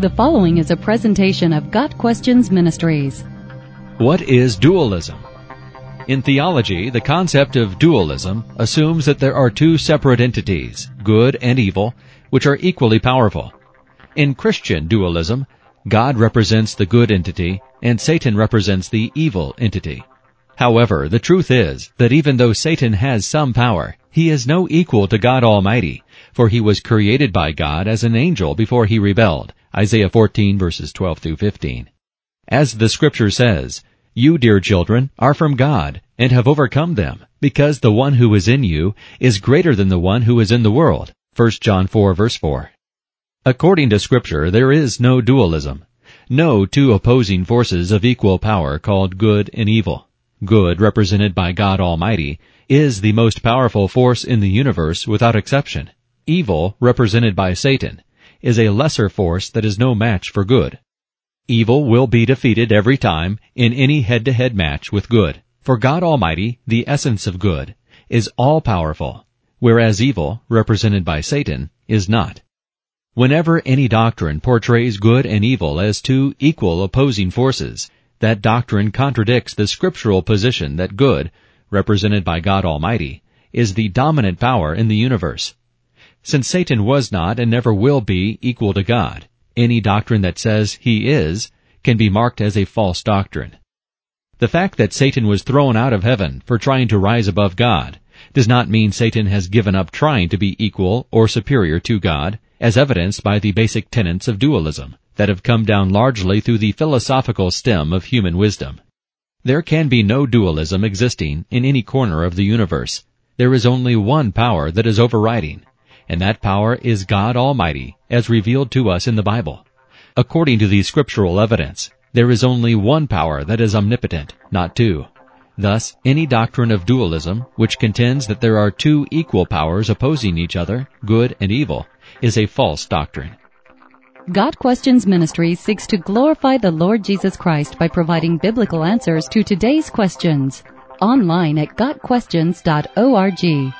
The following is a presentation of Got Questions Ministries. What is dualism? In theology, the concept of dualism assumes that there are two separate entities, good and evil, which are equally powerful. In Christian dualism, God represents the good entity and Satan represents the evil entity. However, the truth is that even though Satan has some power, he is no equal to God Almighty, for he was created by God as an angel before he rebelled. Isaiah 14 verses 12 through 15. As the scripture says, you, dear children, are from God, and have overcome them, because the one who is in you is greater than the one who is in the world. 1 John 4 verse 4. According to scripture, there is no dualism. No two opposing forces of equal power called good and evil. Good, represented by God Almighty, is the most powerful force in the universe without exception. Evil, represented by Satan, is a lesser force that is no match for good. Evil will be defeated every time in any head-to-head match with good. For God Almighty, the essence of good, is all-powerful, whereas evil, represented by Satan, is not. Whenever any doctrine portrays good and evil as two equal opposing forces, that doctrine contradicts the scriptural position that good, represented by God Almighty, is the dominant power in the universe. Since Satan was not and never will be equal to God, any doctrine that says he is can be marked as a false doctrine. The fact that Satan was thrown out of heaven for trying to rise above God does not mean Satan has given up trying to be equal or superior to God, as evidenced by the basic tenets of dualism that have come down largely through the philosophical stem of human wisdom. There can be no dualism existing in any corner of the universe. There is only one power that is overriding, and that power is God Almighty, as revealed to us in the Bible. According to the scriptural evidence, there is only one power that is omnipotent, not two. Thus, any doctrine of dualism, which contends that there are two equal powers opposing each other, good and evil, is a false doctrine. Got Questions Ministry seeks to glorify the Lord Jesus Christ by providing biblical answers to today's questions. Online at GotQuestions.org.